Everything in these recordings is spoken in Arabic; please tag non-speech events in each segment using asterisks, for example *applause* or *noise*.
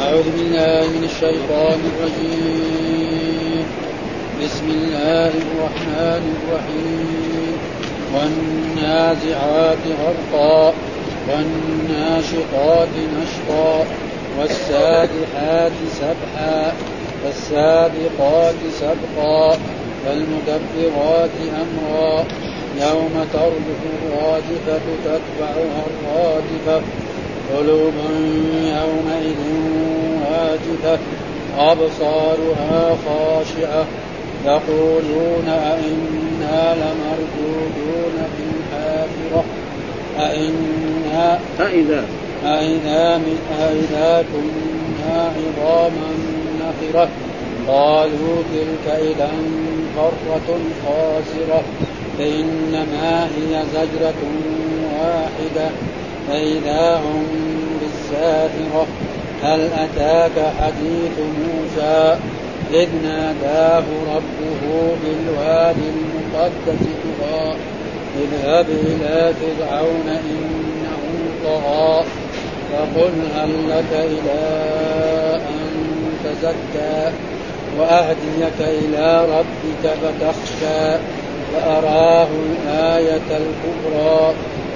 أعوذ بالله من الشيطان الرجيم. بسم الله الرحمن الرحيم. والنازعات غرقا والناشطات نشطا والسابحات سبحا فالسابقات سبقا فالمدبرات أمرا. يوم ترجف الراجفة تتبعها الرادفة. قلوب يومئذ واجفة أبصارها خاشعة. يقولون أئنا لمردودون في الحافرة أئنا أإذا أئذا من أئذا كنا عظاما نخرة. قالوا تلك إذا كرة خاسرة. فإنما هي زجرة واحدة. فإذا هم بالساهرة هل أتاك حديث موسى؟ إذ ناداه ربه بالوادي المقدس طغى اذهب إلى فرعون إنه طغى فقل هل لك إلى أن تزكى؟ وأهديك إلى ربك فتخشى فأراه الآية الكبرى.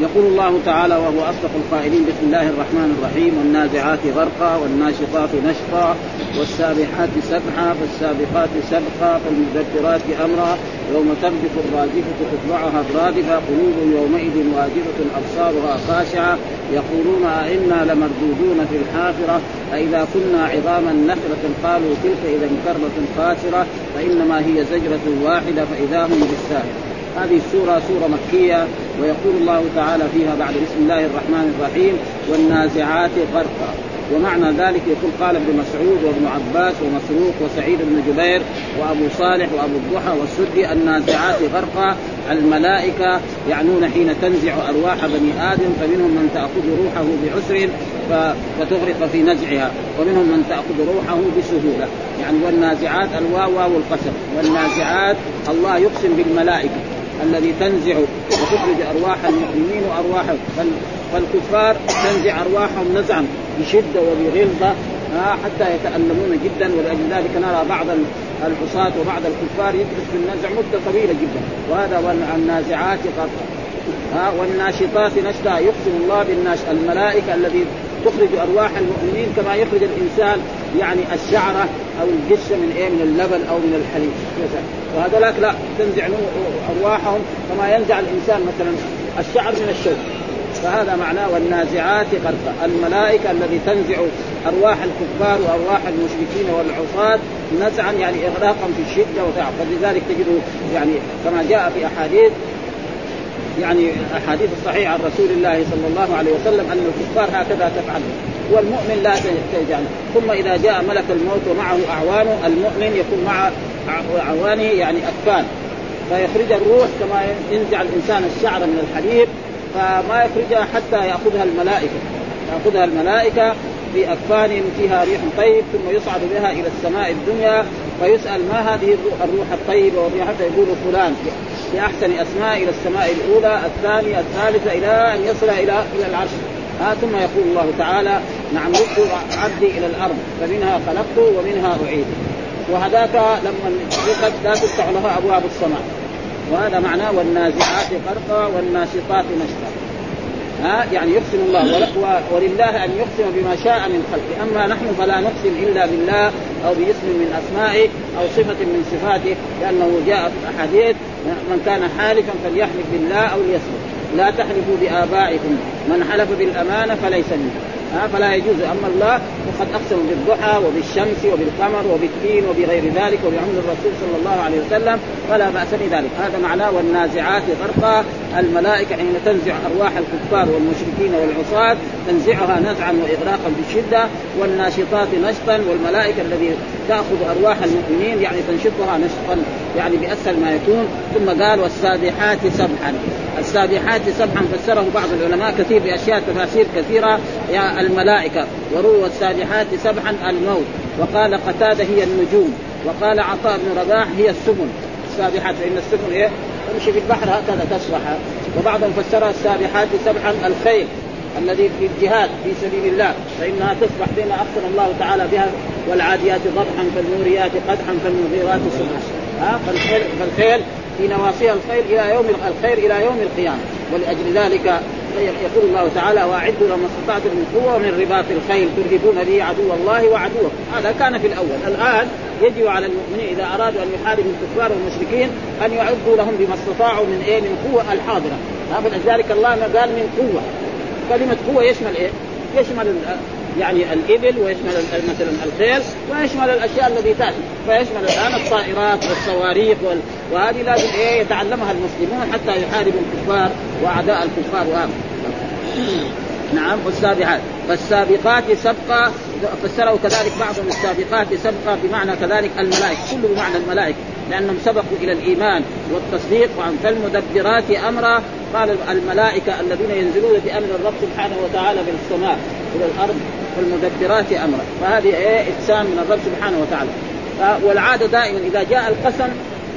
يقول الله تعالى وهو أصدق القائلين بسم الله الرحمن الرحيم والنازعات غرقا والناشطات نشطا والسابحات سبحا فالسابقات سبقا فالمدبرات أمرا يوم ترجف الراجفة تتبعها الرادفه قلوب يومئذ واجفة أبصارها خاشعة يقولون أئنا لمردودون في الحافرة أإذا كنا عظاما نخرة قالوا تلك إذا كرة خاسرة فإنما هي زجرة واحدة فإذا هم بالساهرة. هذه السورة سورة مكية ويقول الله تعالى فيها بعد بسم الله الرحمن الرحيم والنازعات غرقا. ومعنى ذلك يقول قال ابن مسعود وابن عباس ومسروق وسعيد بن جبير وأبو صالح وأبو الضحى والسدي النازعات غرقا. الملائكة يعنون حين تنزع أرواح بني آدم فمنهم من تأخذ روحه بعسر فتغرق في نزعها ومنهم من تأخذ روحه بسهولة. يعني والنازعات الواو واو القسم. والنازعات الله يقسم بالملائكة. الذي تنزع وتخرج أرواح المؤمنين وارواح فالكفار تنزع أرواحهم نزعا بشدة وبغلظة حتى يتألمون جدا. ولأجل ذلك نرى بعض الحصاة وبعض الكفار يجلس في النزع مدة طويلة جدا. وهذا والنازعات غرقا ها والناشطات نشطا. يقسم الله بالناش الملائكة الذي تخرج أرواح المؤمنين كما يخرج الإنسان يعني الشعرة أو الجشه من إيه؟ من اللبن أو من الحليب. وهذولاك لا تنزع أرواحهم كما ينزع الإنسان مثلا الشعر من الشوك. فهذا معناه والنازعات غرقا الملائكة الذي تنزع أرواح الكفار وأرواح المشركين والعصاة نزعا يعني إغراقا في الشدة وتعب. فلذلك تجد يعني كما جاء في أحاديث يعني أحاديث الصحيحه عن رسول الله صلى الله عليه وسلم أن الكفار هكذا تفعل والمؤمن لا تجعل ثم إذا جاء ملك الموت ومعه اعوانه المؤمن يكون مع أعوانه يعني أكفان. فيخرج الروح كما ينزع الإنسان الشعر من الحليب فما يخرجها حتى يأخذها الملائكة. يأخذها الملائكة في اكفان فيها ريح طيب ثم يصعد بها إلى السماء الدنيا فيسال ما هذه الروح الطيبة حتى يقول فلان بأحسن أسماء إلى السماء الأولى الثانية الثالثة إلى أن يصل إلى إلى العرش. آه ثم يقول الله تعالى نعم رد عبدي إلى الأرض فمنها خلقته ومنها أعيد. وهذاك لما لا تفتح لها أبواب السماء. وهذا معناه والنازعات غرقا والناشطات نشطا. ها يعني يقسم الله ولله أن يقسم بما شاء من خلقه. أما نحن فلا نقسم إلا بالله أو باسم من أسمائه أو صفة من صفاته لأنه جاء في الأحاديث من كان حالفا فليحلف بالله أو ليصمت. لا تحلفوا بآبائكم. من حلف بالأمانة فليس منه. ها فلا يجوز. أما الله وقد أقسم بالضحى وبالشمس وبالقمر وبالدين وبغير ذلك وبعمر الرسول صلى الله عليه وسلم فلا بأس بذلك. هذا معناه والنازعات غرقا. الملائكة حين تنزع أرواح الكفار والمشركين والعصاة تنزعها نزعا واغراقا بشدة. والناشطات نشطا. والملائكة الذي تأخذ أرواح المؤمنين يعني تنشطها نشطا يعني بأسهل ما يكون. ثم قال والسابحات سبحا. السابحات سبحا فسره بعض العلماء كثير بأشياء تفاسير كثيرة. يا الملائكة وروى السابحات سبحا الموت. وقال قتادة هي النجوم. وقال عطاء بن رباح هي السفن السابحات فإن السفن إيه؟ تمشي في البحر هكذا تسبح. وبعضهم فسرها السابحات سبحا الخيل الذي في الجهاد في سبيل الله فإنها تصبح بما أقسم الله تعالى بها والعاديات ضبحا فالموريات قدحا فالمغيرات صبحا ها؟ فالخيل, فالخيل في نواصيها الخير إلى يوم الخير إلى يوم القيامة. ولأجل ذلك يقول الله تعالى وأعدوا لما استطعتم من قوة ومن رباط الخيل ترهبون به عدو الله وعدوكم. هذا كان في الأول. الآن يجب على المؤمنين إذا أرادوا أن يحاربوا الكفار والمشركين أن يعدوا لهم بما استطاعوا من إيه؟ من قوة الحاضرة. فلذلك الله قال من قوة. كلمه قوه يشمل إيه؟ يشمل يعني الإبل ويشمل مثلا الخيل ويشمل الأشياء التي تأتي فيشمل الآن الطائرات والصواريخ وال... وهذه لازم إيه يتعلمها المسلمون حتى يحاربوا الكفار وأعداء الكفار وآمن. *clears throat* نعم والسابقات فالسابقات سبقا فسره كذلك بعضهم السابقات سبقا بمعنى كذلك الملائكة كله بمعنى الملائكة لأنهم سبقوا إلى الإيمان والتصديق وعن فالمدبرات أمرا قال الملائكة الذين ينزلون بامر الرب سبحانه وتعالى من السماء إلى الأرض والمدبرات امرا فهذه إيه؟ إقسام من الرب سبحانه وتعالى. والعادة دائما إذا جاء القسم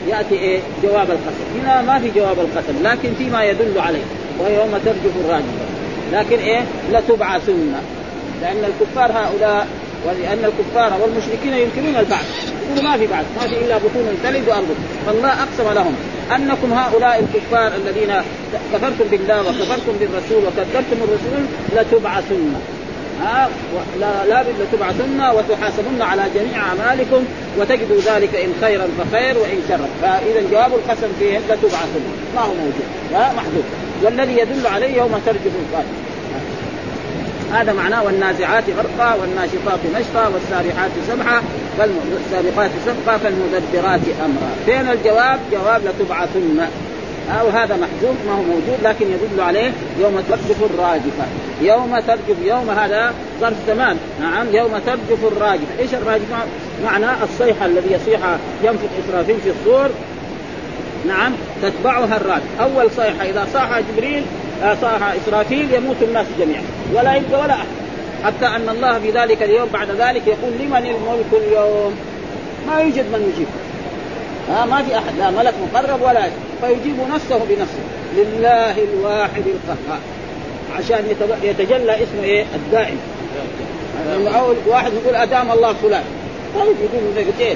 يأتي إيه؟ جواب القسم. هنا ما في جواب القسم لكن فيما يدل عليه وهي يوم ترجف الراجفه لكن إيه؟ لتبعثن. لأن الكفار هؤلاء ولأن الكفار والمشركين ينكرون البعث. يقولوا ما في بعث ما في إلا بطون تلد وأرض. فالله أقسم لهم أنكم هؤلاء الكفار الذين كفرتم بالله وكفرتم بالرسول وكذبتم الرسول لتبعثن. لا لا لتبعثن وتحاسبن على جميع أعمالكم وتجدوا ذلك إن خيرا فخير وإن شرا فإذا جواب القسم فيه لتبعثن. ما هو موجود؟ محذوف والذي يدل عليه يوم ترجف هذا معناه والنازعات غرقا والناشطات نشطا والسابحات سبحا والسابقات سبقا فالمدبرات أمرا. فين الجواب؟ جواب لتبعثن. أو هذا محذوف ما هو موجود لكن يدل عليه يوم ترجف الراجفة. يوم ترجف يوم هذا ظرف زمان. نعم يوم ترجف الراجفة. إيش الراجفة؟ معناه الصيحة الذي يصيح ينفخ إسرافيل في الصور. نعم تتبعها الراجفة. أول صيحة إذا صاح جبريل صاح إسرافيل يموت الناس جميعا ولا يبقى ولا أحد. حتى أن الله في ذلك اليوم بعد ذلك يقول لمن الملك اليوم؟ ما يوجد من يجيب. ها ما في أحد لا ملك مقرب ولا فيجيب نفسه بنفسه. لله الواحد القهار. عشان يتجلى اسمه إيه؟ الدائم. أول واحد يقول أدام الله فلان. طيب يقول إيه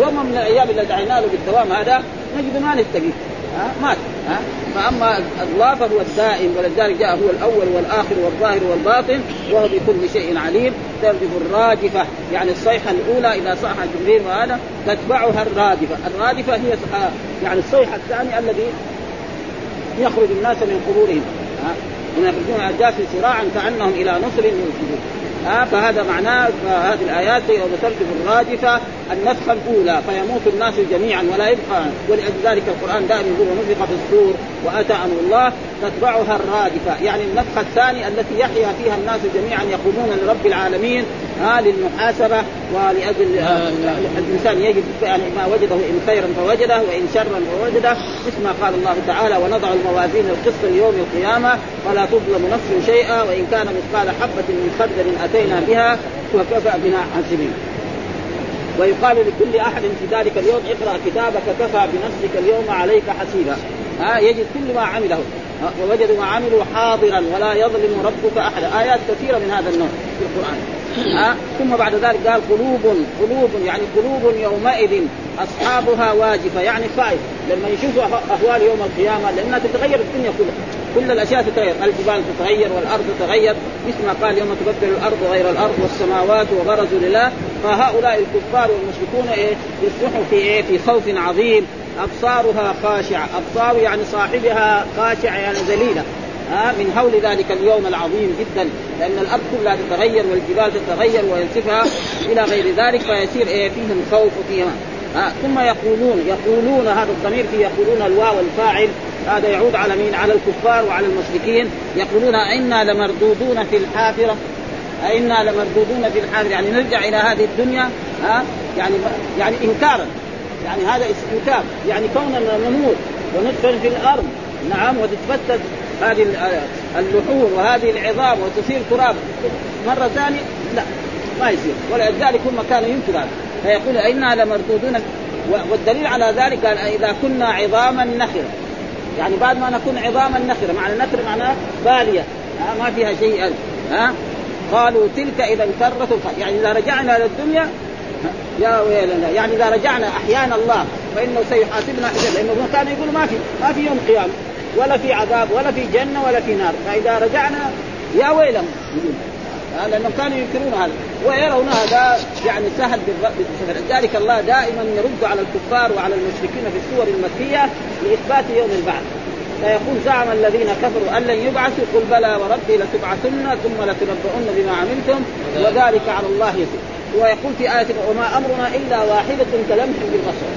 يوم من الأيام اللي دعينا له بالدوام هذا نجد ما نستقيم ها؟ مات ها؟ فأما الله فهو الدائم ولذلك جاء هو الأول والآخر والظاهر والباطن وهو بكل شيء عليم. ترجف الرادفة يعني الصيحة الأولى إذا صاح جبريل وهذا تتبعها الرادفة، الرادفة هي يعني الصيحة الثانية الذي يخرج الناس من قبورهم ها؟ ينافسون اجاس سراعا كأنهم إلى نصر يوصلون ها؟ فهذا معناه هذه الآيات يوم ترجف الرادفة النفخه الأولى فيموت الناس جميعا ولا يبقى ولأجل ذلك القرآن دائما يقول ونفخ في الصور وأتى أمر الله تتبعها الرادفة. يعني النفخه الثانية التي يحيا فيها الناس جميعا يقومون لرب العالمين ها للمحاسبة ولأجل الإنسان يجد يعني ما وجده إن خيرا فوجده وإن شرا فوجده. مثل ما قال الله تعالى ونضع الموازين القسط ليوم القيامة ولا تظلم نفس شيئا وإن كان مثقال حبة من خردل أتينا بها وكفى بنا حاسبين. ويقال لكل أحد في ذلك اليوم اقرأ كتابك كفى بنفسك اليوم عليك حسيبا. ها يجد كل ما عمله. ووجدوا ما عملوا حاضرا ولا يظلم ربك أحدا. آيات كثيرة من هذا النوع في القرآن. ها ثم بعد ذلك قال قلوب قلوب يعني قلوب يومئذ أصحابها واجفة. يعني خائف لما يشوفوا احوال يوم القيامة لأنها تتغير الدنيا كلها. كل الأشياء تتغير، الجبال تتغير والأرض تتغير، مثل ما قال يوم تبدل الأرض غير الأرض والسماوات وبرزوا لله، فهؤلاء الكفار والمشركون إيه؟ يصبحوا في إيه؟ في خوف عظيم، أبصارها خاشعة، أبصار يعني صاحبها خاشعة يعني ذليلة، ها؟ من هول ذلك اليوم العظيم جدا. لأن الأرض كلها تتغير والجبال تتغير وينسفها إلى غير ذلك فيصير إيه؟ فيهم خوف وفيهم ها ثم يقولون يقولون هذا الضمير في يقولون الواو الفاعل هذا يعود على مين؟ على الكفار وعلى المشركين. يقولون إنا لمردودون في الحافرة. أئنا لمردودون في الحافرة. يعني نرجع إلى هذه الدنيا ها يعني يعني إنكارا. يعني هذا استنكار يعني كوننا نموت وندفن في الأرض نعم وتتفتت هذه اللحوم وهذه العظام وتصير تراب. مرة ثانية لا ما يصير. ولذلك هم كانوا ينكر هذا. فيقول إنا لمردودون والدليل على ذلك قال إذا كنا عظاما نخرة. يعني بعد ما نكون عظاما نخرة معنى نخرة معناه بالية. ما فيها شيء ها؟ قالوا تلك إذا كرة يعني إذا رجعنا إلى الدنيا يا ويلنا. يعني إذا رجعنا أحيانا الله فإنه سيحاسبنا حساب لأنه كان يقول ما في ما في يوم قيامة ولا في عذاب ولا في جنة ولا في نار. فإذا رجعنا يا لانهم كانوا ينكرون هذا. ويرون هذا يعني سهل لذلك الله دائما يرد على الكفار وعلى المشركين في السور المكية لإثبات يوم البعث. فيقول زعم الذين كفروا أن لن يبعثوا قل بلى وربي لتبعثن ثم لتنبؤن بما عملتم وذلك على الله يسير. ويقول في آية وما أمرنا إلا واحدة كلمح بالبصر.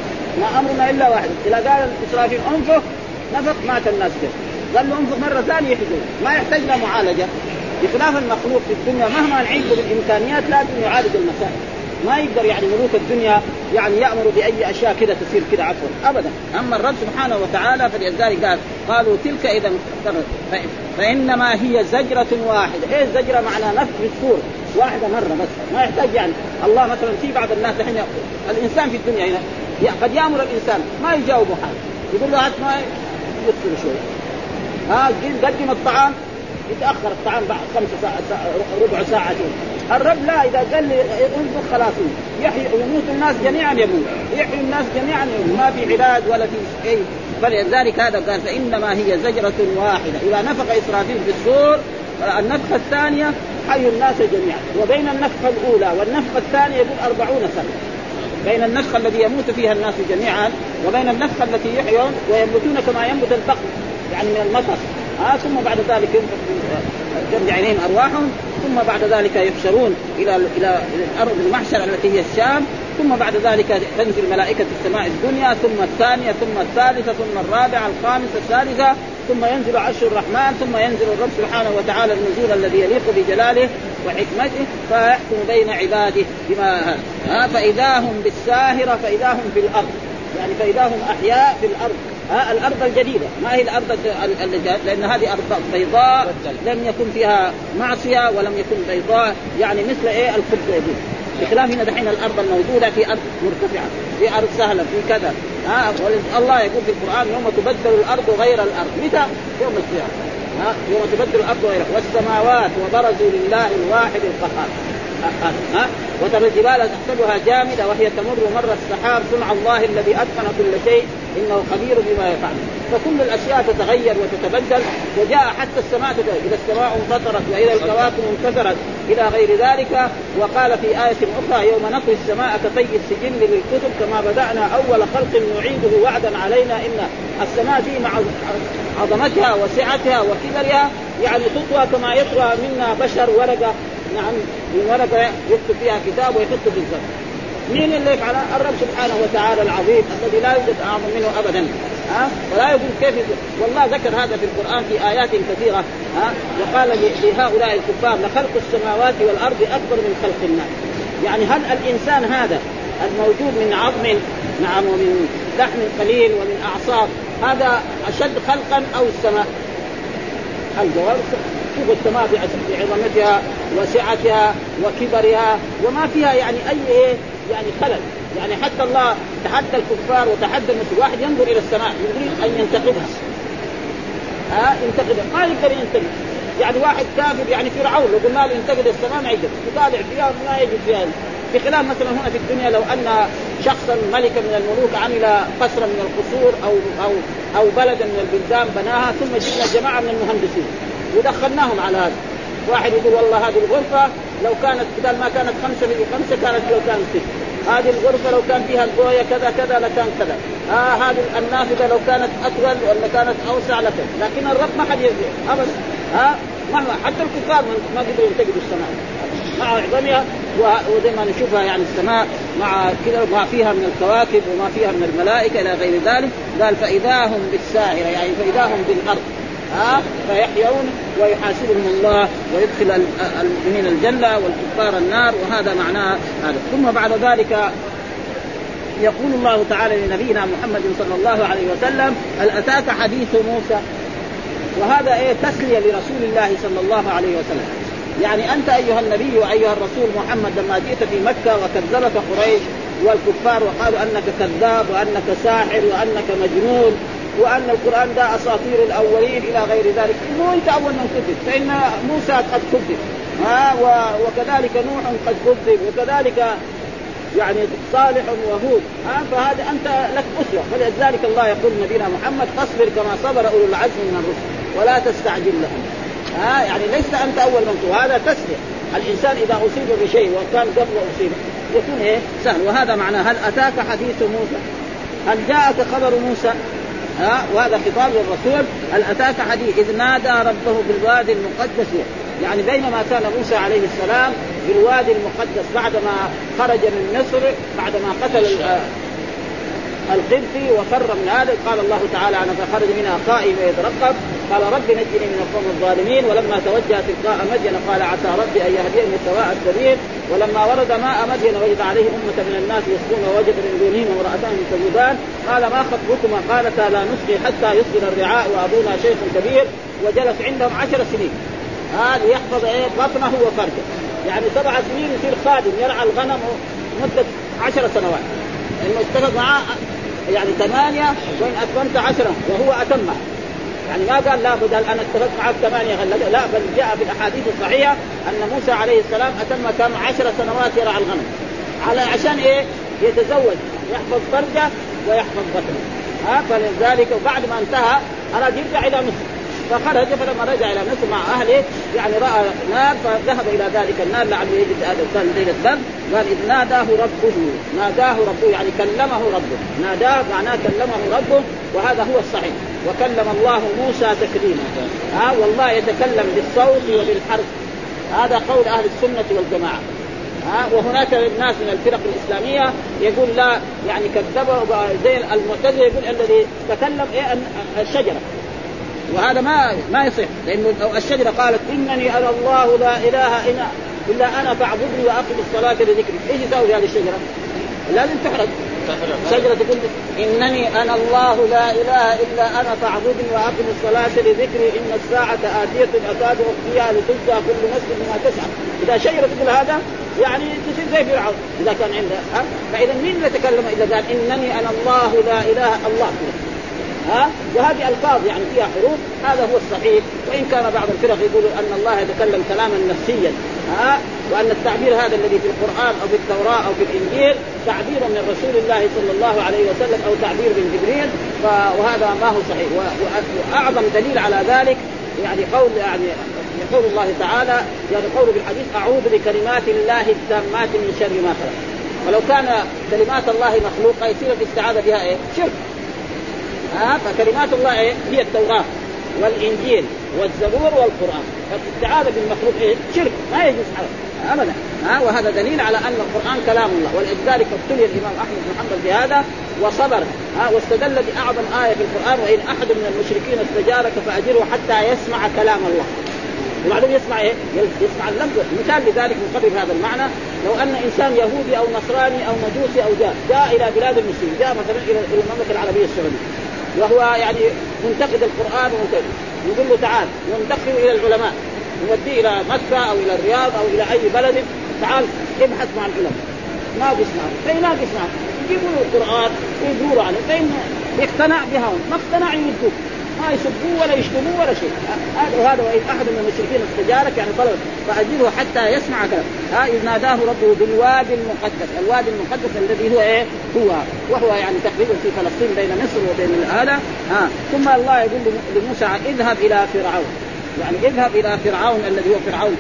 ما أمرنا إلا واحدة. إذا قال إسرافيل أنفخ نفخ مات الناس كده قال له انفخ مرة ثانية يحدث ما يحتاج معالجة. بخلاف المخلوق في الدنيا مهما نعيده بالإمكانيات لازم يعالج المسائل. ما يقدر يعني ملوك الدنيا يعني يامر بأي أشياء كذا تصير كذا عفوا ابدا. أما الرب سبحانه وتعالى فلذلك قال قالوا تلك اذا فإنما هي زجرة واحدة، إيه الزجرة؟ معناها نفس السور واحدة مرة بس. ما يحتاج يعني الله مثلا في بعض الناس الحين الإنسان في الدنيا هنا قد يأمر الإنسان ما يجاوبه حاجة. يقول له هات ما يفصل شوي. ها قدم الطعام. يتأخر الطعام بعد خمس ساعة ربع ساعة الرب لا إذا قال لي انفق خلاص يحيي يموت الناس جميعا يموت. يحيي الناس جميعا يموت. ما في علاج ولا في شيء. فلذلك هذا قال فإنما هي زجرة واحدة. إذا نفخ إسرافيل في السور النفخه الثانية حي الناس جميعا. وبين النفخه الأولى والنفخه الثانية يقول أربعون سنة. بين النفخه الذي يموت فيها الناس جميعا وبين النفخه التي يحيون وينبتون كما ينبت البقر يعني من المطر. آه ثم بعد ذلك ترجع إليهم أرواحهم ثم بعد ذلك يحشرون إلى إلى الأرض المحشر التي هي الشام ثم بعد ذلك تنزل ملائكة السماء الدنيا ثم الثانية ثم الثالثة ثم الرابعة الخامسة الثالثة ثم ينزل عرش الرحمن ثم ينزل الرب سبحانه وتعالى النزول الذي يليق بجلاله وحكمته فيحكم بين عباده بما ها فإذا هم بالساهرة فإذا هم في الأرض. يعني فإذا هم أحياء في الأرض. ها الأرض الجديدة. ما هي الأرض لأن هذه أرض بيضاء لم يكن فيها معصية ولم يكن بيضاء يعني مثل إيه؟ الخبز بخلاف هنا دحين الأرض الموجودة في أرض مرتفعة في أرض سهلة في كذا. ها الله يقول في القرآن يوم تبدل الأرض غير الأرض. متى؟ يوم القيامة. يوم تبدل الأرض غير والسماوات وبرزوا لله الواحد القهار. ها? وترى الجبال تحسبها جامدة وهي تمر مر السحاب صنع الله الذي أتقن كل شيء إنه خبير بما يفعل. فكل الأشياء تتغير وتتبدل وجاء حتى السماء تتغير إذا السماء انفطرت واذا الكواكب انكسرت إلى غير ذلك وقال في آية أخرى يوم نطوي السماء كطي السجل للكتب كما بدأنا أول خلق نعيده وعدا علينا إن السماء دي مع عظمتها وسعتها وكبرها يعني تطوى كما يطوى منا بشر ورقة نعم من ورقة يكتب فيها كتاب ويحط في الزمن مين اللي يفعل؟ الرب سبحانه وتعالى العظيم الذي لا يوجد أعظم منه ابدا. ها؟ ولا يقول كيف والله ذكر هذا في القرآن في آيات كثيرة. ها؟ وقال لهؤلاء الكفار لخلق السماوات والأرض أكبر من خلق الناس. يعني هل الإنسان هذا الموجود من عظم نعم ومن لحم قليل ومن أعصاب هذا أشد خلقا أو السماء؟ الجواب شوف السماء بعظمتها وسعتها وكبرها وما فيها يعني أي إيه يعني خلل. يعني حتى الله تحدى الكفار وتحدى المسلمين واحد ينظر إلى السماء يريد أن ينتقدها. ها؟ ينتقدها. ما يقدر ينتقد. يعني واحد كافر يعني فرعون لو قلنا له ينتقد السماء ما يقدر. يطالع فيها ما يجد فيها. بخلاف مثلا هنا في الدنيا لو أن شخصا ملكا من الملوك عمل قصرا من القصور أو أو أو بلدا من البلدان بناها ثم جبنا جماعة من المهندسين. ودخلناهم على هذا. واحد يقول والله هذه الغرفة لو كانت بدل ما كانت خمسة في خمسة كانت لو كانت ست. هذه الغرفة لو كان فيها البوية كذا كذا لكان كذا. آه هذه النافذة لو كانت أطول ولا كانت أوسع لكان. لكن الرب ما حد ابدا ها مهما حتى الكفار ما قدروا ينتقدوا السماء. مع عظمها وزي ما نشوفها يعني السماء مع كذا ما فيها من الكواكب وما فيها من الملائكة إلى غير ذلك. قال فإذا هم بالساهره يعني فإذا هم بالأرض. فيحيون ويحاسبهم الله ويدخل المؤمنين الجنة والكفار النار وهذا معناه هذا. ثم بعد ذلك يقول الله تعالى لنبينا محمد صلى الله عليه وسلم هل أتاك حديث موسى؟ وهذا إيه؟ تسلية لرسول الله صلى الله عليه وسلم. يعني أنت أيها النبي وأيها الرسول محمد لما جئت في مكة وكذبك قريش والكفار وقالوا أنك كذاب وأنك ساحر وأنك مجنون وأن القرآن ده أساطير الأولين إلى غير ذلك. مو انت اول من كذب. فإن موسى قد كذب. ها وكذلك نوح قد كذب. وكذلك يعني صالح وهود. ها فهذا أنت لك أسوة. فلذلك الله يقول نبينا محمد فاصبر كما صبر أولو العزم من الرسل ولا تستعجل لهم. ها يعني ليس أنت أول من وهذا تسلية. الإنسان إذا أصيب بشيء وكان قبل أصيب يكون إيه؟ سهل. وهذا معناه هل أتاك حديث موسى؟ هل جاءك خبر موسى؟ ها وهذا خطاب للرسول هل أتاك حديث؟ إذ نادى ربه بالوادي المقدس يعني بينما كان موسى عليه السلام في الوادي المقدس بعدما خرج من مصر بعدما قتل القبطي وفر من هذا. قال الله تعالى عنه فخرج منها خائفا يترقب قال رب نجني من القوم الظالمين ولما توجه تلقاء مدين قال عسى ربي أن يهديني سواء السبيل. ولما ورد ماء مدين وجد عليه أمة من الناس يسقون ووجد من دونهم امراتان تجودان قال ما خطبكما؟ قالتا لا نسقي حتى يصدر الرعاء وأبونا شيخ كبير وجلس عندهم عشر سنين. هذا يحفظ إيه؟ بطنه وفرجه. يعني سبع سنين يصير خادم يرعى الغنم مدة عشر سنوات. لأنه اتفق معاه يعني ثمانية وإن أتممت عشرة وهو أتمها يعني ما قال لا بدل أنا اتفقت معك ثمانية لا بل جاء في الأحاديث الصحيحة أن موسى عليه السلام أتم كم؟ عشر سنوات يرعى الغنم. على عشان إيه؟ يتزوج يحفظ فرجة ويحفظ بطنه ها؟ فلذلك وبعد ما انتهى أراد يرجع إلى مصر. فخرج فلما رجع إلى مصر مع أهله يعني رأى نار فذهب إلى ذلك النار لعله يجد هذا كان ليلة البرد قال إذ ناداه ربه ناداه ربه يعني كلمه ربه. ناداه معناه كلمه ربه وهذا هو الصحيح. وكلم الله موسى تكليما. ها والله يتكلم بالصوت وبالحرف. هذا قول أهل السنة والجماعة. ها وهناك ناس من الفرق الإسلامية يقول لا يعني كذبه زي المعتزلة يقول الذي تكلم إيه الشجرة. وهذا ما ما يصح لأنه لو الشجرة قالت إنني أنا الله لا إله الا إلا أنا فاعبدني وأقم الصلاة لذكري، إيش يساوي هذه الشجرة؟ لازم تحرق. شجرة تقول إنني أنا الله لا إله إلا أنا فاعبدني وأقم الصلاة لذكري إن الساعة آتية أكاد أخفيها لتجزى كل نفس بما تسعى، إذا شجرة تقول هذا يعني تصير زي فرعون إذا كان عندها فإذا مين اللي تكلم اذا قال إنني أنا الله لا إله الله؟ ها؟ وهذه ألفاظ يعني فيها حروف هذا هو الصحيح. وإن كان بعض الفرق يقولوا أن الله يتكلم كلاما نفسيا ها؟ وأن التعبير هذا الذي في القرآن أو في التوراة أو في الإنجيل تعبير من رسول الله صلى الله عليه وسلم أو تعبير من جبريل وهذا ما هو صحيح. وأعظم دليل على ذلك يعني قول يعني يقول الله تعالى يعني قوله في الحديث أعوذ بكلمات الله التامات من شر ما خلق. ولو كان كلمات الله مخلوقة يصير الاستعاذة بها إيه؟ شرك. ها فكلمات الله إيه؟ هي التوراة والإنجيل والزبور والقرآن. فالاستعاذة بالمخلوق إيه؟ شرك ما يجوز ابدا. ها وهذا دليل على أن القرآن كلام الله. ولذلك ابتلي الإمام أحمد بن حنبل بهذا وصبر. ها واستدل بأعظم آية في القرآن وإن أحد من المشركين استجارك فأجره حتى يسمع كلام الله. وبعدين يسمع إيه؟ يسمع اللفظ، مثال لذلك نقرب هذا المعنى. لو أن إنسان يهودي أو نصراني أو مجوسي أو جاء جاء إلى بلاد المسلمين، جاء مثلا إلى المملكة العربية السعودية، وهو يعني منتقد القرآن ومنتقد. يقول له تعال وندخله إلى العلماء نوديه إلى مكة أو إلى الرياض أو إلى أي بلد تعال ابحث مع العلماء. ما بيسمع فيناقش معه. يجيبوا له القرآن ويقولوا عليه. فان اقتنع بها ما اقتنع يردوه. ما يسبوه ولا يشتموه ولا شيء. هذا وهذا وإن أحد من المشركين استجارك يعني طلب فاجره حتى يسمع كلام ها إذ ناداه ربه بالوادي المقدس، الوادي المقدس الذي هو إيه؟ هو. وهو يعني تقريبا في فلسطين بين مصر وبين هذا. ها ثم الله يقول لموسى اذهب إلى فرعون. يعني اذهب إلى فرعون الذي هو فرعون.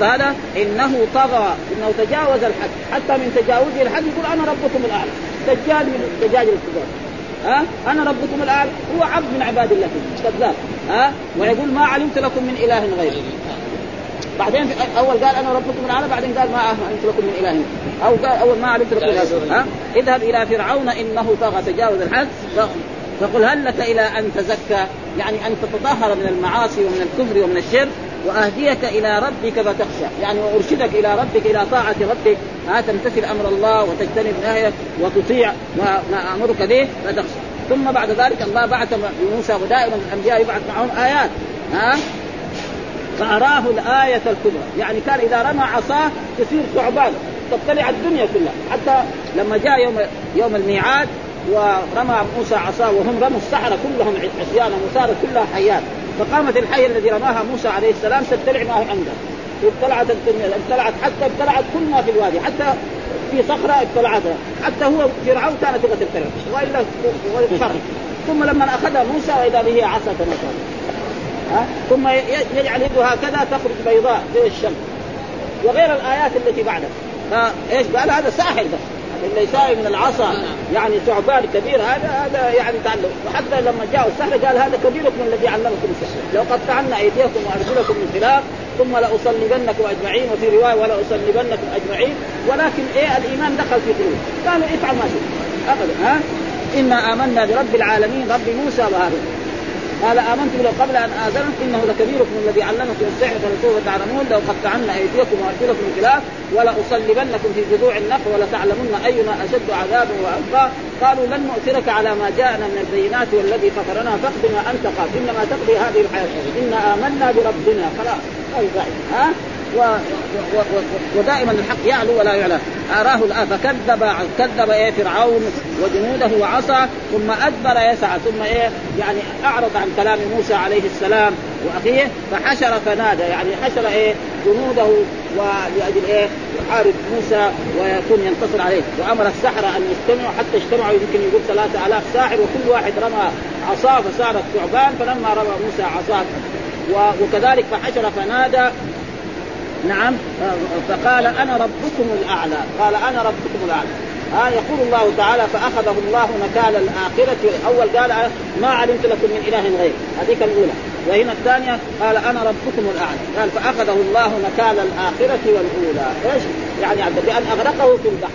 هذا إنه طغى إنه تجاوز الحد. حتى من تجاوزه الحد يقول أنا ربكم الأعلى. دجال من دجاج الكبار. ها؟ أنا ربكم الاعلى هو عبد من عباد الله. كذاب ها؟ ويقول ما علمت لكم من إله غيري. بعدين أول قال أنا ربكم الاعلى بعدين قال ما علمت لكم من إله. أو قال أول ما علمت لكم من ها؟ اذهب إلى فرعون إنه طغى تجاوز الحد فقل هل لك إلى أن تزكى؟ يعني أن تتطهر من المعاصي ومن الكفر ومن الشرك. واهديك إلى ربك فتخشى. يعني وأرشدك إلى ربك إلى طاعة ربك. ها تمتثل أمر الله وتجتنب نهيه وتطيع ما, ما أمرك به فتخشى. ثم بعد ذلك الله بعث موسى ودائما الأنبياء يبعث معهم آيات. ها؟ فأراه الآية الكبرى. يعني كان إذا رمى عصاه تصير ثعبان. تبتلع الدنيا كلها. حتى لما جاء يوم يوم الميعاد ورمى موسى عصاه وهم رموا السحرة كلهم عصيانا وصارت كلها حيات. فقامت الحيه الذي رماها موسى عليه السلام تبتلع ما هي عنده ابتلعت ابتلعت حتى ابتلعت كل ما في الوادي حتى في صخرة ابتلعتها حتى هو فرعون كانت تبغى تبتلع. وإلا فرق ثم لما أخذها موسى واذا به عصا كما ها؟ ثم يجعل يده هكذا تخرج بيضاء زي الشمس. وغير الآيات التي بعدها. فإيش قال؟ هذا ساحر بس. يساوي من العصا يعني ثعبان كبير هذا هذا يعني تعلم. وحتى لما جاء السحر قال هذا كبيركم الذي علمكم السحر. لو قطعنا أيديكم وأرجلكم من خلاف ثم لأصلبنكم أجمعين وفي رواية ولأصلبنكم أجمعين ولكن إيه الإيمان دخل في قلوب؟ قالوا افعل ما شئت. ابدا ها؟ إنا آمنا برب العالمين رب موسى وهارون. قال آمنت له قبل أن اذنكم إنه لكبيركم الذي علمكم السحر فلسوف تعلمون لو قطعن أيديكم وأرجلكم خلاف ولأصلبنكم في جذوع النخل ولتعلمن أينا أشد عذابا وأبقى. قالوا لن نؤثرك على ما جاءنا من البينات والذي فطرنا فاقض ما أنت قال إنما تقضي هذه الحياة. إنا آمنا بربنا. خلاص ها؟ و... و... و... ودائما الحق يعلو ولا يعلى. أراه الآن فكذب كذب إيه فرعون وجنوده وعصى ثم أدبر يسعى ثم إيه يعني أعرض عن كلام موسى عليه السلام وأخيه فحشر فنادى. يعني حشر إيه جنوده ولاجل إيه يحارب موسى ويكون ينتصر عليه. وأمر السحرة أن يجتمعوا حتى اجتمعوا يمكن يقول ثلاثة آلاف ساحر وكل واحد رمى عصاه فصارت ثعبان فلما رمى موسى عصاه. وكذلك فحشر فنادى نعم. فقال أنا ربكم الأعلى. قال أنا ربكم الأعلى. ها يقول الله تعالى فأخذه الله نكال الآخرة. أول قال ما علمت لكم من إله غير. هذيك الأولى. وهنا الثانية قال أنا ربكم الأعلى. قال فأخذه الله نكال الآخرة والأولى. إيش؟ يعني بأن أغرقه في البحر.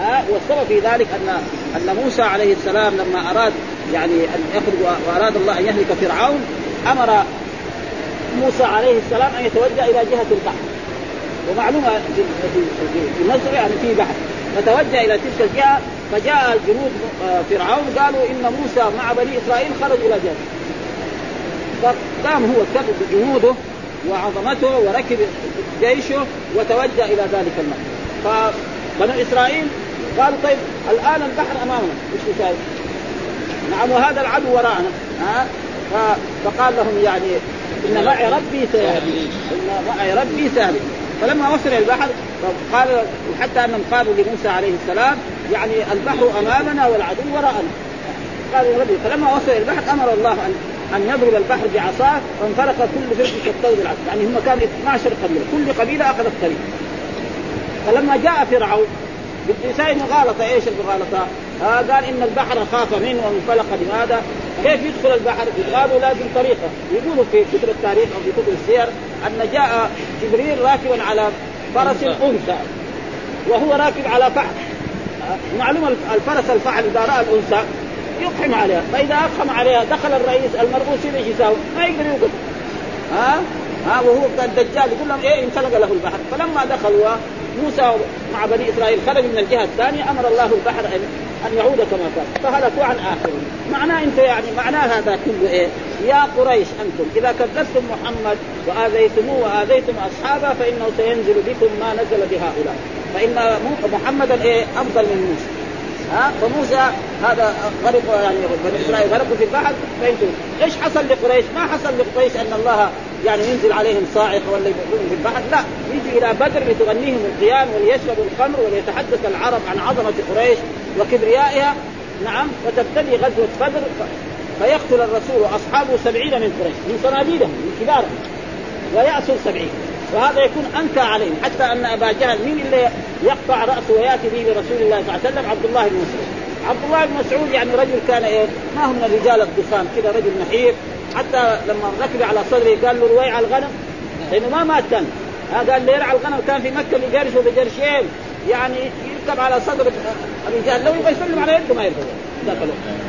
ها والسبب في ذلك أن أن موسى عليه السلام لما أراد يعني أن يخرج وأراد الله أن يهلك فرعون أمر موسى عليه السلام أن يتوجه إلى جهة البحر. ومعلومة في مصر يعني في بحر. فتوجه إلى تلك الجهة فجاء جنود آه، فرعون قالوا إن موسى مع بني إسرائيل خرج إلى جهه فقام هو كتب بجنوده وعظمته وركب جيشه وتوجه إلى ذلك المكان. فبنو إسرائيل قالوا طيب الآن البحر أمامنا. إيش نسوي؟ نعم وهذا العدو وراءنا. ها؟ فقال لهم يعني إن معي ربي سيهدي. إن معي ربي سيهدي. فلما وصل البحر قال حتى أنهم قالوا لموسى عليه السلام يعني البحر أمامنا والعدو وراءنا قال يا ربي فلما وصل البحر أمر الله ان أن يضرب البحر بعصاه فانفرق كل فرق كالطود العسل يعني هم كانوا 12 قبيلة كل قبيلة أخذت طريق فلما جاء فرعون يساوي مغالطة إيش المغالطة؟ آه قال إن البحر خاف منه وانفلق لماذا؟ كيف يدخل البحر؟ قالوا لازم طريقه؟ يقولوا في كتب التاريخ أو في كتب السير أن جاء جبريل راكبا على فرس أنثى وهو راكب على فحل معلومه الفرس الفحل إذا رأى الأنثى يقحم عليها فإذا أقحم عليها دخل الرئيس المرؤوس إيش يساوي؟ ما يقدر يوقف. ها؟ ها؟ وهو الدجال يقول لهم إيه انفلق له البحر. فلما دخلوا موسى مع بني إسرائيل خرج من الجهة الثانية أمر الله البحر أن أن يعود كما كان. فهلكوا عن اخرهم معناه أنت يعني معناه هذا كله إيه؟ يا قريش أنتم. إذا كذبتم محمد وآذيتموه وآذيتم أصحابه فإنه سينزل بكم ما نزل بهؤلاء. فإن محمدا إيه؟ أفضل من موسى. ها؟ فموسى هذا غرق يعني بني إسرائيل غرقوا في البحر. فانتم إيش حصل لقريش؟ ما حصل لقريش أن الله يعني ينزل عليهم صاعق ولا يبعدون في البحر؟ لا يجي إلى بدر لتغنيهم القيام وليشربوا الخمر وليتحدث العرب عن عظمة قريش وكبريائها. نعم وتبتدي غزوة بدر فيقتل الرسول وأصحابه سبعين من قريش من صناديدهم من كبارهم ويأسر سبعين وهذا يكون أنكى عليهم حتى أن أبا جهل مين اللي يقطع رأسه ويأتي به لرسول الله صلى الله عليه وسلم؟ عبد الله بن مسعود. عبد الله بن مسعود يعني رجل كان إيه؟ ما هو من الرجال كذا رجل نحيف. حتى لما ركب على صدره قال له رويع الغنم. لأنه ما مات كان. هذا قال يرعى الغنم كان في مكة بجرش وبجرشين يعني يركب على صدر الرجال لو يبغى يسلم على يده ما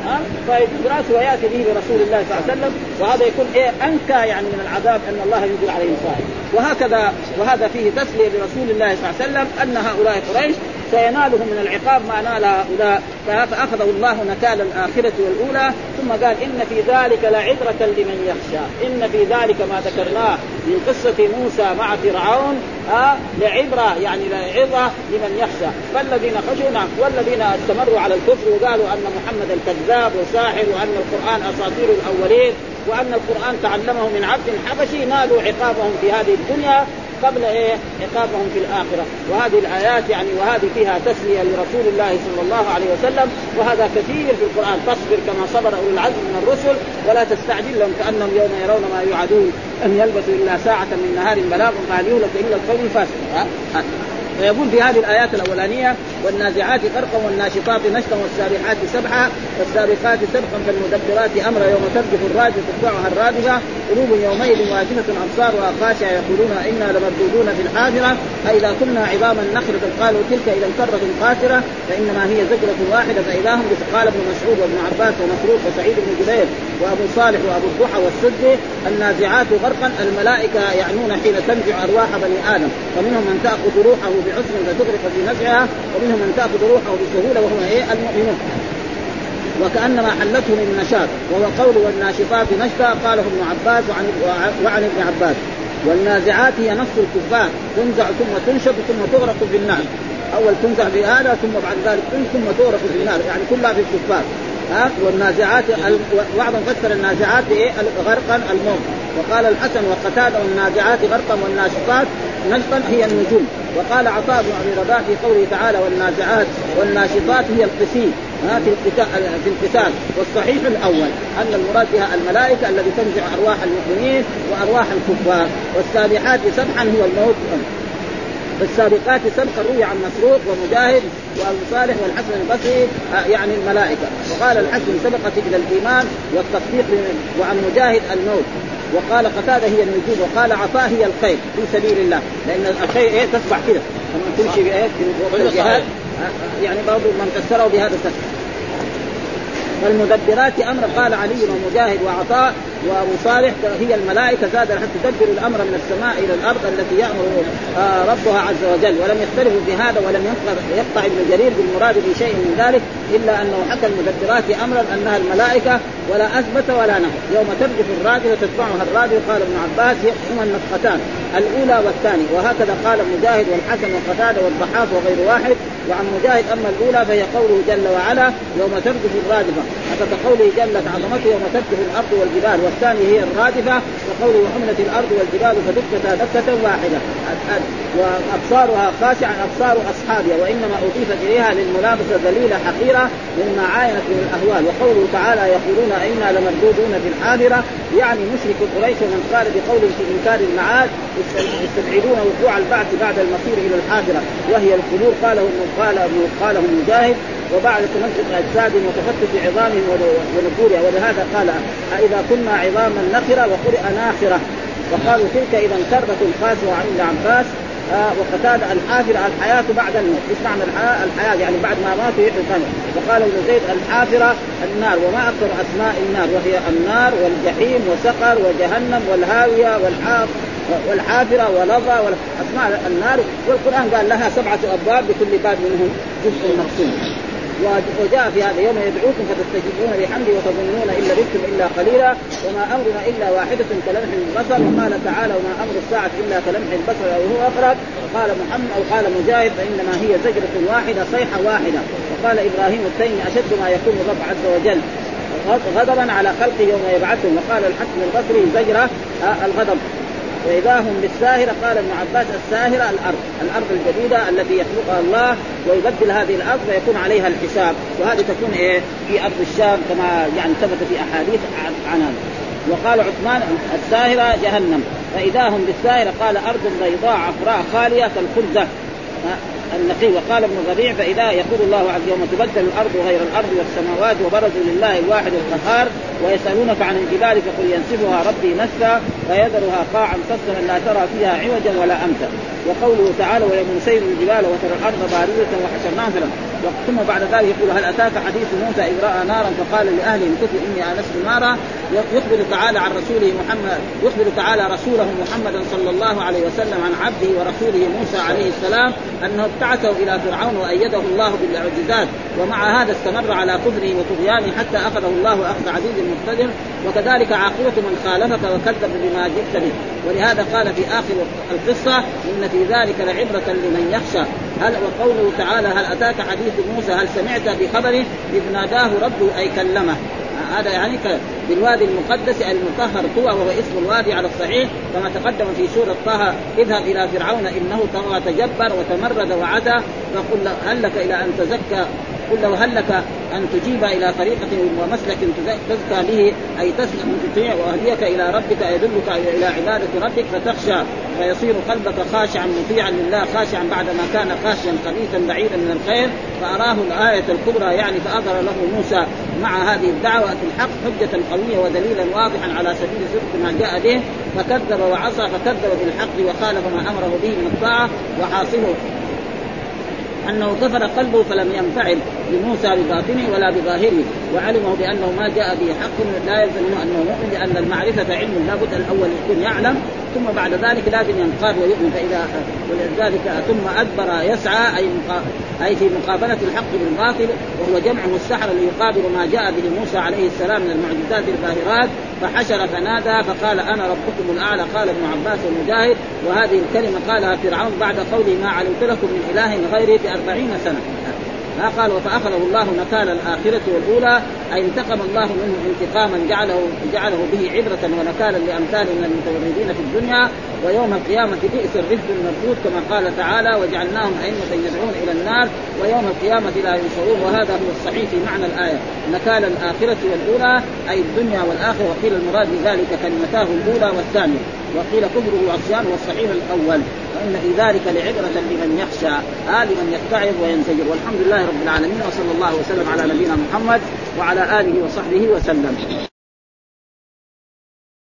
ها فيجوز راسه ويأتي به لرسول الله صلى الله عليه وسلم. وهذا يكون إيه أنكى يعني من العذاب أن الله ينزل عليهم صائم وهكذا وهذا فيه تسلية لرسول الله صلى الله عليه وسلم أن هؤلاء قريش سينالهم من العقاب ما نال هؤلاء فأخذه الله نكال الآخرة والأولى ثم قال إن في ذلك لعبرة لمن يخشى. إن في ذلك ما ذكرناه من قصة موسى مع فرعون آه لعبرة يعني لعظة لمن يخشى. فالذين خشوا نعم والذين استمروا على الكفر وقالوا أن محمدا كذاب وساحر وأن القرآن أساطير الأولين وأن القرآن تعلمه من عبد حبشي نالوا عقابهم في هذه الدنيا. قبل إيه؟ عقابهم في الآخرة. وهذه الآيات يعني وهذه فيها تسلية لرسول الله صلى الله عليه وسلم وهذا كثير في القرآن. فاصبر كما صبر أولو العزم من الرسل ولا تستعجل لهم كأنهم يوم يرون ما يوعدون. أن يلبثوا إلا ساعة من نهار بلاغ فهل يهلك الا القوم الفاسقون فيقول في هذه الآيات الأولانية والنازعات غرقا والناشطات نشطا والسابحات سبحا والسابقات سبقا فالمدبرات أمرا يوم ترجف الراجفه تتبعها الرادفة قلوب يومئذ واجفة ابصارها خاشعه يقولون إنا لمردودون في الحافرة أإذا كنا عظاما نخرة قالوا تلك إذا كرة قاتلة فإنما هي زجرة واحدة فإذا هم قال ابن مسعود وابن عباس ومسروق وسعيد بن جبير وأبو صالح وأبو الضحى والسدي النازعات غرقا الملائكة يعنون حين تنزع أرواح بني آدم. فمنهم من تأخذ روحه بعسر فتغرق في نزعها ومنهم من تأخذ روحه بسهولة وهم إيه؟ المؤمنون. وكأنما حلته من نشاط. وهو قول والناشطات نشطا قاله ابن عباس وعن وعن ابن عباس. والنازعات هي نفس الكفار. تنزع ثم تنشط ثم تغرق في النار. أول تنزع بهذا ثم بعد ذلك ثم تغرق في النار. يعني كلها في الكفار. ها والنازعات بعضهم فسر النازعات بايه؟ غرقا الموت. وقال الحسن وقتاده والنازعات غرقا والناشطات نشطا هي النجوم. وقال عطاء بن أبي رباح في قوله تعالى والنازعات والناشطات هي القسيم ها في في القتال. والصحيح الأول أن المراد بها الملائكة التي تنزع أرواح المؤمنين وأرواح الكفار. والسابحات سبحا هو الموت. والسابقات سبقا روي عن مسروق ومجاهد وأبو صالح والحسن البصري آه، يعني الملائكة. وقال الحسن سبقت إلى الإيمان والتصديق وعن مجاهد الموت. وقال قتادة هي النجوم وقال عطاء هي الخير في سبيل الله. لأن الخير إيه تسبح كذا لما تمشي بإيه في الجهاد يعني برضه من فسره بهذا التفسير فالمدبرات أمر قال علي ومجاهد وعطاء وأبو صالح هي الملائكة زاد حتى تدبر الأمر من السماء إلى الأرض التي يأمر آه، ربها عز وجل. ولم يختلفوا في هذا ولم يقطع ابن جرير بالمراد في شيء من ذلك إلا أنه حكى المدبرات أمرا أنها الملائكة ولا أثبت ولا نفى يوم ترجف الرادفه تتبعها الرادفه قال ابن عباس هما النفختان الأولى والثانية. وهكذا قال مجاهد والحسن وقتاده والضحاك وغير واحد. وعن مجاهد أما الأولى فهي قوله جل وعلا يوم ترجف الرادفة. حسب قوله جلت عظمته يوم ترجف الأرض والجبال والثانية هي الرادفة وقوله وحملت الأرض والجبال فدكتا دكه واحدة. وأبصارها خاشعة أبصار أصحابها وإنما أضيفت إليها للملابسة ذليلة حقيرة مما عاينت من الأهوال. وقوله تعالى يقولون إنا لمردودون في الحافره يعني مشرك قريش ومن قال بقول في إنكار المعاد يستبعدون وقوع البعث بعد المصير إلى الحافره وهي القبور قاله قال قاله مجاهد وبعد تمزق اجسادهم وتفتت عظامهم ونفورها ولهذا قال أإذا كنا عظاما نخرة وقرئ ناخرة. وقالوا تلك إذا كرة خاسرة عن ابن عباس آه وقتاد الحافرة الحياة بعد الموت، إيش معنى الحياة؟ الحياة يعني بعد ما ماتوا يحيوا وقال ابن زيد الحافرة النار. وما أكثر أسماء النار وهي النار والجحيم وسقر وجهنم والهاوية والحاف والحافرة ولظى أسماء النار. والقرآن قال لها سبعة أبواب لكل باب منهم جزء مقسوم. وجاء في هذا يوم يدعوكم فتستجيبون بحمده وتظنون إن لبثتم إلا قليلا وما أمرنا إلا واحدة كلمح البصر وقال تعالى وما أمر الساعة إلا كلمح البصر أو هو أقرب. قال محمد أو قال مجاهد فإنما هي زجرة واحدة صيحة واحدة. وقال إبراهيم التيمي أشد ما يكون الرب عز وجل. غضبا على خلقه يوم يبعثهم. وقال الحسن البصري زجرة آه، الغضب. فاذا هم بالساهرة. قال ابن عباس الساهرة الأرض الأرض الجديدة التي يخلقها الله ويبدل هذه الأرض فيكون عليها الحساب. وهذه تكون إيه؟ في أرض الشام كما يعني ثبت في أحاديث عنها وقال عثمان الساهرة جهنم. فإذا هم بالساهرة قال أرض بيضاء عفراء خالية كالخرزه النقي. وقال ابن الربيع فإذا يقول الله عز وجل تبدل الأرض غير الأرض والسماوات وبرزوا لله الواحد القهار ويسألونك عن الجبال فقل ينسفها ربي نسفا فيذرها قاعا صفصفا لا ترى فيها عوجا ولا أمتا. وقوله تعالى ويوم نسير الجبال وترى الأرض بارزه وحشرناها ثم بعد ذلك يقول هل أتاك حديث موسى إذ رأى نارا فقال لأهله كفوا إني آنست نارا يخبر تعالى عن رسوله محمد يخبر تعالى رسوله محمدا صلى الله عليه وسلم عن عبده ورسوله موسى عليه السلام أنه ابتعثه إلى فرعون وأيده الله بالمعجزات ومع هذا استمر على كفره وطغيانه حتى أخذه الله أخذ عزيز مقتدر وكذلك عاقبة من خالفك وكذب بما جئت به. ولهذا قال في آخر القصة إن في ذلك لعبرة لمن يخشى. هل وقوله تعالى هل أتاك حديث موسى هل سمعت بخبره؟ إذ ناداه ربه أي كلمه. هذا يعني بالوادي المقدس المطهر طوى وهو اسم الوادي على الصحيح كما تقدم في سورة طه اذهب إلى فرعون إنه طغى تجبر وتمرد وعدا فقل هل لك إلى أن تزكى؟ قل له هل لك أن تجيب إلى طريقة ومسلك تزكى به أي تسلم تطيع وأهديك إلى ربك يدلك إلى عبادة ربك فتخشى فيصير قلبك خاشعا مطيعا لله خاشعا بعدما كان خاشعا خبيثا بعيدا من الخير فأراه الآية الكبرى يعني فاظهر له موسى مع هذه الدعوة الحق حجة قوية ودليلا واضحا على سبيل صدق ما جاء به فكذب وعصى فكذب بالحق وخالف ما أمره به من الطاعة وحاصله. أنه كفر قلبه فلم ينفعل بموسى بباطنه ولا بظاهره وعلمه بأنه ما جاء به حق لا يلزم أنه مؤمن لأن المعرفة علم لابد الأول يكون يعلم ثم بعد ذلك لازم ينقاد ويؤمن فإذا ولذلك ثم أدبر يسعى أي أي في مقابلة الحق بالباطل وهو جمع السحر ليقابل ما جاء به موسى عليه السلام من المعجزات الباهرات فحشر فنادى فقال أنا ربكم الأعلى. قال ابن عباس ومجاهد وهذه الكلمة قالها فرعون بعد قوله ما علمت لكم من إله غيري بأربعين سنة. ما قال فاخذه الله نكال الآخرة والأولى أي انتقم الله منه انتقاما جعله جعله به عبرة ونكالا لأمثال من المتوردين في الدنيا. ويوم القيامة بئس الرفد المردود كما قال تعالى وجعلناهم أئمة يدعون إلى النار ويوم القيامة لا ينصرون. وهذا هو الصحيح في معنى الآية نكال الآخرة والأولى أي الدنيا والآخرة. وقيل المراد بذلك كلمتاه الأولى والثانية. وقيل كفره وعصيان والصحيح الأول وإن في ذلك لعبرة لمن يخشى آه لمن يتعظ وينزجر والحمد لله رب العالمين وصلى الله وسلم على نبينا محمد وعلى آله وصحبه وسلم.